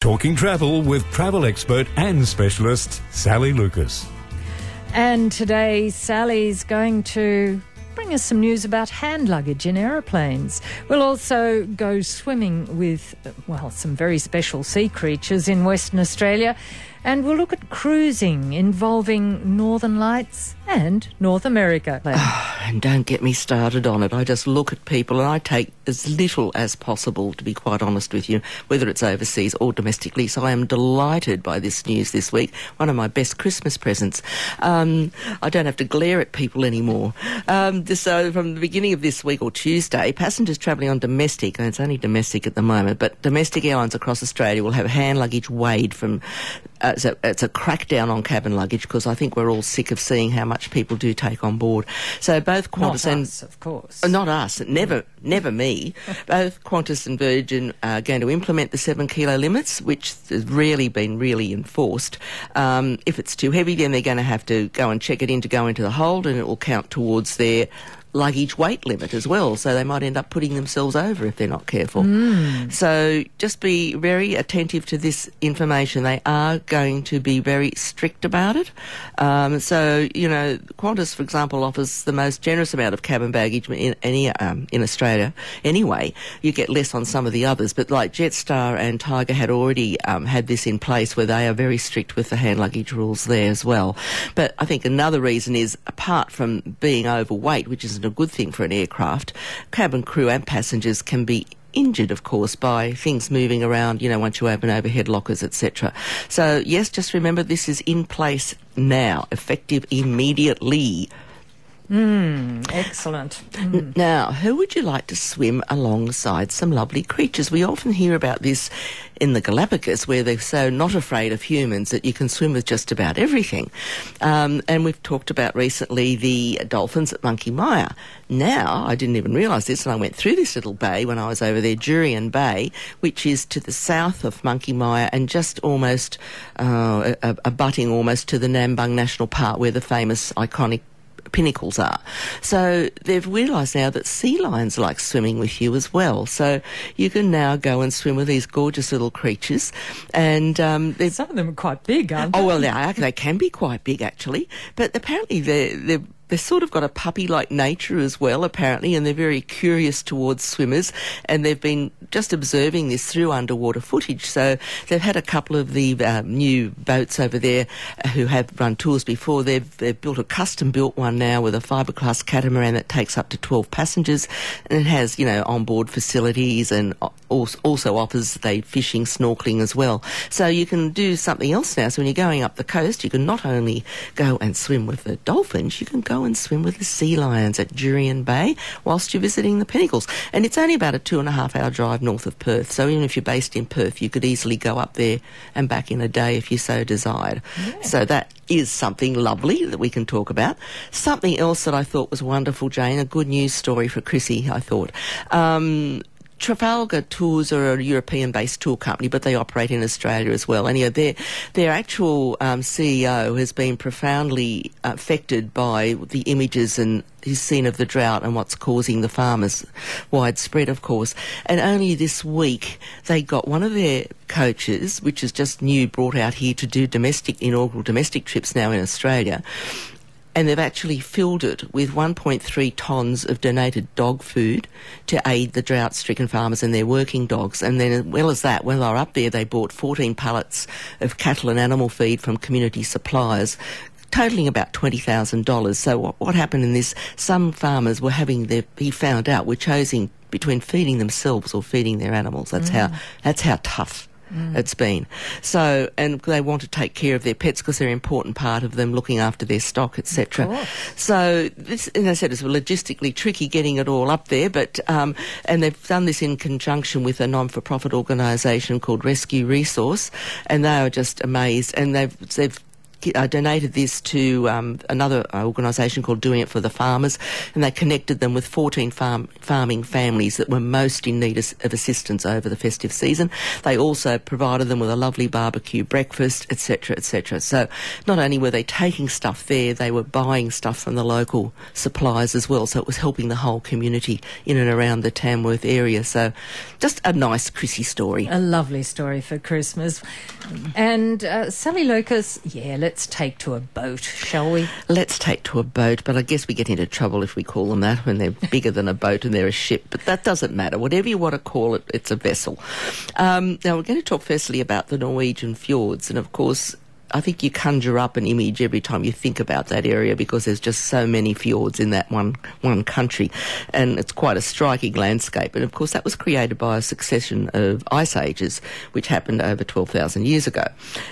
Talking travel with travel expert and specialist Sally Lucas. And today, Sally's going to bring us some news about hand luggage in aeroplanes. We'll also go swimming with, well, some very special sea creatures in Western Australia. And we'll look at cruising involving Northern Lights and North America. and don't get me started on it. I just look at people and I take as little as possible, to be quite honest with you, whether it's overseas or domestically. So I am delighted by this news this week. One of my best Christmas presents. Um, I don't have to glare at people anymore. Um, so from the beginning of this week or Tuesday, passengers travelling on domestic, and it's only domestic at the moment, but domestic airlines across Australia will have hand luggage weighed from it's, a, it's a crackdown on cabin luggage because I think we're all sick of seeing how much people do take on board. So both Qantas not and us, of course, uh, not us, never, never me. both Qantas and Virgin are going to implement the seven kilo limits, which has really been really enforced. Um, if it's too heavy, then they're going to have to go and check it in to go into the hold, and it will count towards their luggage weight limit as well, so they might end up putting themselves over if they're not careful. Mm. So just be very attentive to this information. They are going to be very strict about it. Um, so you know, Qantas, for example, offers the most generous amount of cabin baggage in any um, in Australia. Anyway, you get less on some of the others, but like Jetstar and Tiger had already um, had this in place where they are very strict with the hand luggage rules there as well. But I think another reason is apart from being overweight, which is isn't a good thing for an aircraft. Cabin crew and passengers can be injured, of course, by things moving around, you know, once you open overhead lockers, etc. So, yes, just remember this is in place now, effective immediately. Mm, excellent. Mm. Now, who would you like to swim alongside some lovely creatures? We often hear about this in the Galapagos, where they're so not afraid of humans that you can swim with just about everything. Um, and we've talked about recently the dolphins at Monkey Mia. Now, I didn't even realise this, and I went through this little bay when I was over there, Jurien Bay, which is to the south of Monkey Mia and just almost uh, abutting almost to the Nambung National Park, where the famous iconic pinnacles are. So they've realised now that sea lions like swimming with you as well. So you can now go and swim with these gorgeous little creatures, and um, some of them are quite big, aren't they? Oh well, they are. They can be quite big actually, but apparently they're they're they've sort of got a puppy like nature as well, apparently, and they're very curious towards swimmers. And they've been just observing this through underwater footage. So they've had a couple of the um, new boats over there uh, who have run tours before. They've, they've built a custom built one now with a fiberglass catamaran that takes up to 12 passengers and it has, you know, onboard facilities and also offers they fishing, snorkeling as well. So you can do something else now. So when you're going up the coast, you can not only go and swim with the dolphins, you can go and swim with the sea lions at Jurien Bay whilst you're visiting the Pinnacles. And it's only about a two and a half hour drive north of Perth. So even if you're based in Perth, you could easily go up there and back in a day if you so desired. Yeah. So that is something lovely that we can talk about. Something else that I thought was wonderful, Jane, a good news story for Chrissy, I thought. Um, Trafalgar Tours are a European-based tour company, but they operate in Australia as well. Anyway, their their actual um, CEO has been profoundly affected by the images and he's seen of the drought and what's causing the farmers widespread, of course. And only this week they got one of their coaches, which is just new, brought out here to do domestic inaugural domestic trips now in Australia and they've actually filled it with 1.3 tonnes of donated dog food to aid the drought-stricken farmers and their working dogs. And then, as well as that, when they were up there, they bought 14 pallets of cattle and animal feed from community suppliers, totaling about $20,000. So what, what, happened in this, some farmers were having their, he found out, were choosing between feeding themselves or feeding their animals. That's mm. how, that's how tough Mm. It's been so, and they want to take care of their pets because they're an important part of them, looking after their stock, etc. So, this, as I said, it's logistically tricky getting it all up there, but um, and they've done this in conjunction with a non-for-profit organisation called Rescue Resource, and they are just amazed, and they've they've uh, donated this to um, another organisation called Doing It for the Farmers, and they connected them with 14 farm, farming families that were most in need of, of assistance over the festive season. They also provided them with a lovely barbecue breakfast, etc., etc. So not only were they taking stuff there, they were buying stuff from the local suppliers as well. So it was helping the whole community in and around the Tamworth area. So just a nice Chrissy story. A lovely story for Christmas. And uh, Sally Lucas, yeah, let's take to a boat, shall we? Let's take to a boat, but I guess we get into trouble if we call them that when they're bigger than a boat and they're a ship. But that doesn't matter. Whatever you want to call it, it's a vessel. Um, now we're going to talk firstly about the Norwegian fjords, and of course, I think you conjure up an image every time you think about that area because there's just so many fjords in that one one country, and it's quite a striking landscape. And of course, that was created by a succession of ice ages, which happened over 12,000 years ago.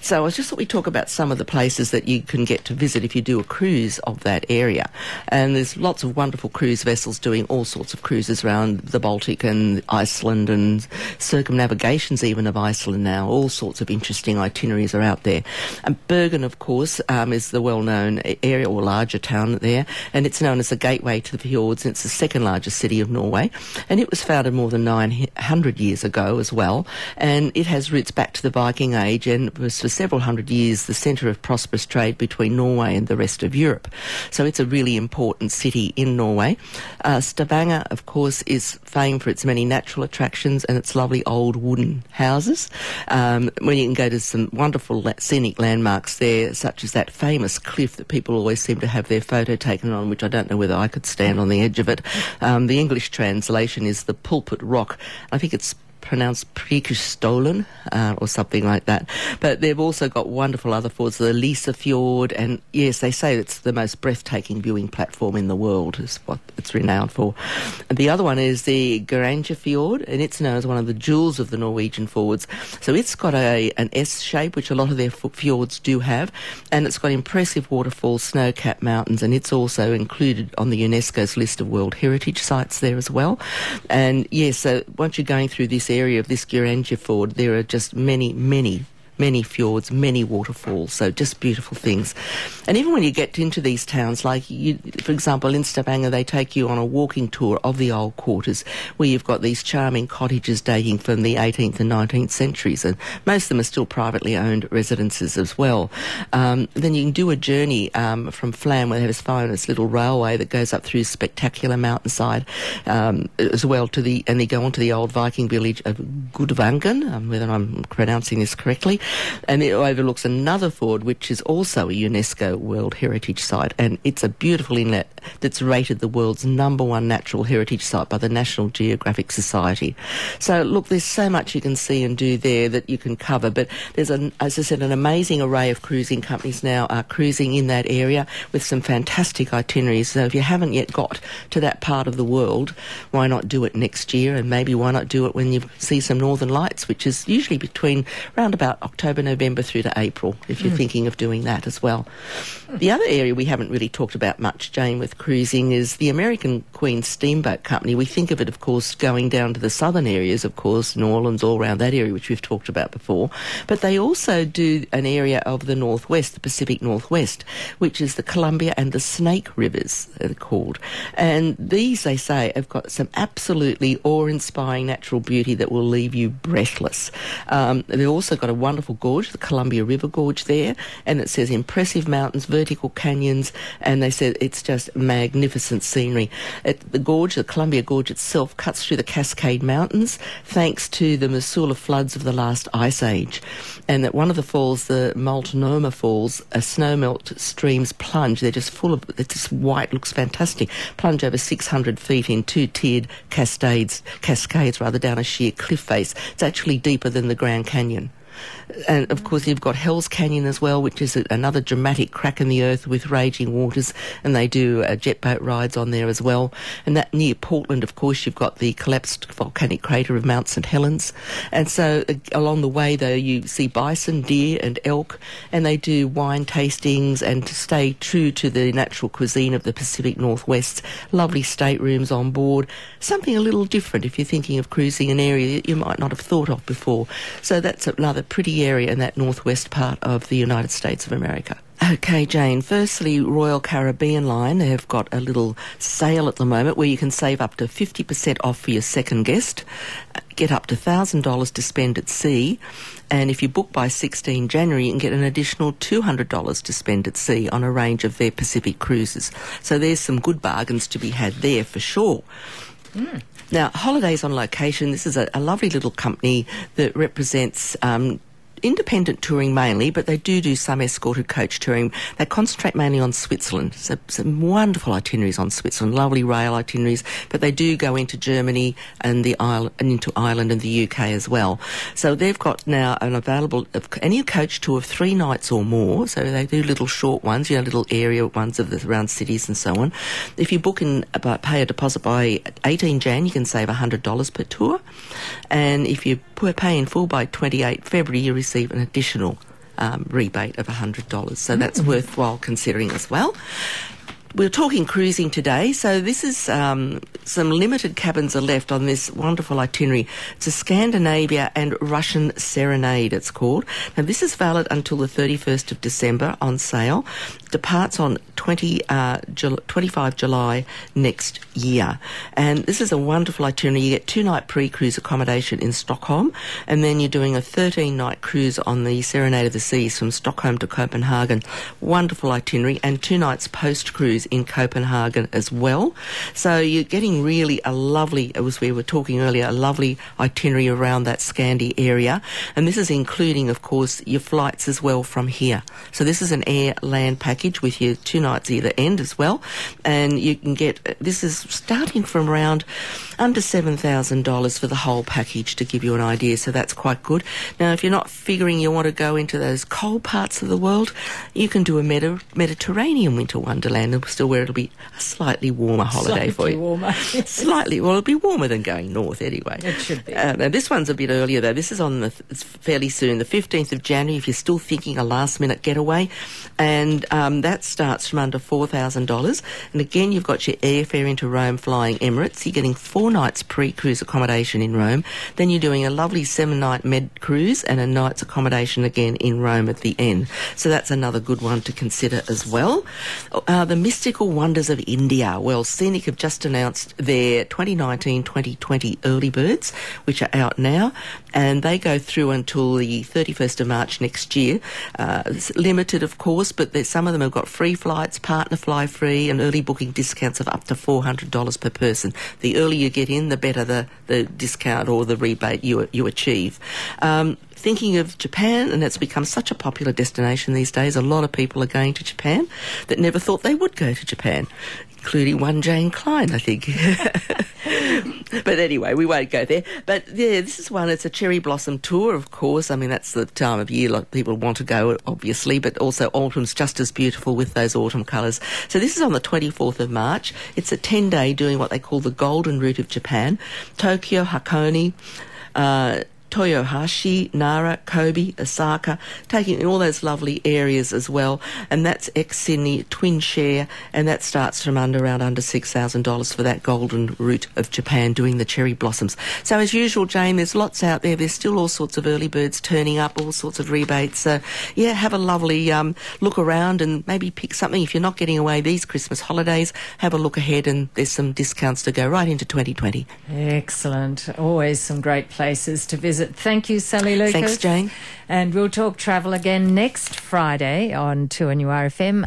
So I just thought we'd talk about some of the places that you can get to visit if you do a cruise of that area. And there's lots of wonderful cruise vessels doing all sorts of cruises around the Baltic and Iceland and circumnavigations even of Iceland now. All sorts of interesting itineraries are out there. And Bergen, of course, um, is the well-known area or larger town there, and it's known as the gateway to the fjords. And it's the second largest city of Norway, and it was founded more than 900 years ago as well. And it has roots back to the Viking Age, and was for several hundred years the centre of prosperous trade between Norway and the rest of Europe. So it's a really important city in Norway. Uh, Stavanger, of course, is famed for its many natural attractions and its lovely old wooden houses. Um, when you can go to some wonderful scenic land landmarks there, such as that famous cliff that people always seem to have their photo taken on, which I don't know whether I could stand on the edge of it. Um, the English translation is the Pulpit Rock. I think it's pronounced Preikestolen uh, or something like that. But they've also got wonderful other fjords, the Lysefjord, and yes, they say it's the most breathtaking viewing platform in the world, is what it's renowned for. And the other one is the Geiranger Fjord, and it's known as one of the jewels of the Norwegian fjords. So it's got a an S shape, which a lot of their fjords do have, and it's got impressive waterfalls, snow-capped mountains, and it's also included on the UNESCO's list of World Heritage Sites there as well. And yes, so once you're going through this area of this Geiranger Fjord, there are just many, many many fjords, many waterfalls, so just beautiful things. And even when you get into these towns, like you, for example, in Stavanger, they take you on a walking tour of the old quarters, where you've got these charming cottages dating from the 18th and 19th centuries, and most of them are still privately owned residences as well. Um, then you can do a journey um, from Flam, where they have this little railway that goes up through spectacular mountainside, um, as well to the, and they go on to the old Viking village of Gudvangen, um, whether I'm pronouncing this correctly, and it overlooks another ford, which is also a UNESCO World Heritage Site, and it's a beautiful inlet that's rated the world's number one natural heritage site by the National Geographic Society. So look, there's so much you can see and do there that you can cover, but there's, an, as I said, an amazing array of cruising companies now are cruising in that area with some fantastic itineraries. So if you haven't yet got to that part of the world, why not do it next year? And maybe why not do it when you see some northern lights, which is usually between around about October, November through to April, if you're mm. thinking of doing that as well. The other area we haven't really talked about much, Jane, with cruising is the American Queen Steamboat Company. We think of it, of course, going down to the southern areas, of course, New Orleans, all around that area, which we've talked about before. But they also do an area of the Northwest, the Pacific Northwest, which is the Columbia and the Snake Rivers, they're called. And these, they say, have got some absolutely awe-inspiring natural beauty that will leave you breathless. Um, they've also got a wonderful wonderful gorge, the Columbia River Gorge there, and it says impressive mountains, vertical canyons, and they said it's just magnificent scenery. It, the gorge, the Columbia Gorge itself, cuts through the Cascade Mountains thanks to the Missoula floods of the last ice age. And at one of the falls, the Multnomah Falls, a snowmelt streams plunge. They're just full of, it's just white, looks fantastic. Plunge over 600 feet in two tiered cascades, cascades rather, down a sheer cliff face. It's actually deeper than the Grand Canyon. And of course, you've got Hell's Canyon as well, which is another dramatic crack in the earth with raging waters, and they do uh, jet boat rides on there as well. And that near Portland, of course, you've got the collapsed volcanic crater of Mount St Helens. And so uh, along the way, though, you see bison, deer, and elk, and they do wine tastings and to stay true to the natural cuisine of the Pacific Northwest. Lovely staterooms on board, something a little different if you're thinking of cruising an area that you might not have thought of before. So that's another pretty area in that northwest part of the United States of America. Okay, Jane. Firstly, Royal Caribbean Line have got a little sale at the moment where you can save up to 50% off for your second guest, get up to $1,000 to spend at sea, and if you book by 16 January, you can get an additional $200 to spend at sea on a range of their Pacific cruises. So there's some good bargains to be had there for sure. Mm. Now, Holidays on Location, this is a, a lovely little company that represents um, independent touring mainly, but they do do some escorted coach touring. They concentrate mainly on Switzerland. So some wonderful itineraries on Switzerland, lovely rail itineraries, but they do go into Germany and the island and into Ireland and the UK as well. So they've got now an available any coach tour of three nights or more. So they do little short ones, you know, little area ones of the around cities and so on. If you book in about pay a deposit by 18 Jan, you can save $100 per tour, and if you pay in full by 28 February, you receive an additional um, rebate of $100. So that's mm. worthwhile considering as well. We're talking cruising today, so this is um, some limited cabins are left on this wonderful itinerary. It's a Scandinavia and Russian Serenade, it's called. Now, this is valid until the 31st of December on sale. Departs on 20, uh, 25 July next year. And this is a wonderful itinerary. You get two night pre cruise accommodation in Stockholm, and then you're doing a 13 night cruise on the Serenade of the Seas from Stockholm to Copenhagen. Wonderful itinerary, and two nights post cruise in Copenhagen as well. So you're getting really a lovely, as we were talking earlier, a lovely itinerary around that Scandi area. And this is including, of course, your flights as well from here. So this is an air land package with your two nights either end as well. And you can get, this is starting from around under $7,000 for the whole package to give you an idea. So that's quite good. Now, if you're not figuring you want to go into those cold parts of the world, you can do a Mediterranean winter wonderland still where it'll be a slightly warmer holiday slightly for you. Slightly warmer. slightly. Well, it'll be warmer than going north anyway. It should be. Now, this one's a bit earlier though. This is on the it's fairly soon, the 15th of January. If you're still thinking a last minute getaway, and um, that starts from under four thousand dollars. And again, you've got your airfare into Rome flying Emirates. You're getting four nights pre-cruise accommodation in Rome. Then you're doing a lovely seven-night med cruise and a night's accommodation again in Rome at the end. So that's another good one to consider as well. Uh, the Mist Mystical Wonders of India. Well, Scenic have just announced their 2019-2020 early birds, which are out now, and they go through until the 31st of March next year. Uh, limited, of course, but some of them have got free flights, partner fly free, and early booking discounts of up to $400 per person. The earlier you get in, the better the, the discount or the rebate you, you achieve. Um, thinking of Japan, and it's become such a popular destination these days. A lot of people are going to Japan that never thought they would go to Japan, including one Jane Klein, I think. but anyway, we won't go there. But yeah, this is one. It's a cherry blossom tour, of course. I mean, that's the time of year like people want to go, obviously. But also, autumn's just as beautiful with those autumn colours. So this is on the 24th of March. It's a 10 day doing what they call the Golden Route of Japan, Tokyo, Hakone. Uh, Toyohashi, Nara, Kobe, Osaka, taking in all those lovely areas as well. And that's ex Sydney twin share, and that starts from under around under six thousand dollars for that golden route of Japan doing the cherry blossoms. So as usual, Jane, there's lots out there. There's still all sorts of early birds turning up, all sorts of rebates. So yeah, have a lovely um, look around and maybe pick something if you're not getting away these Christmas holidays. Have a look ahead, and there's some discounts to go right into 2020. Excellent. Always some great places to visit visit. Thank you, Sally Lucas. Thanks, Jane. And we'll talk travel again next Friday on 2NURFM.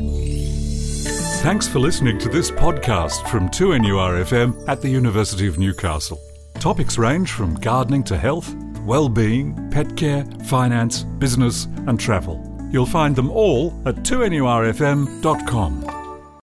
Thanks for listening to this podcast from 2NURFM at the University of Newcastle. Topics range from gardening to health, well-being, pet care, finance, business and travel. You'll find them all at 2NURFM.com.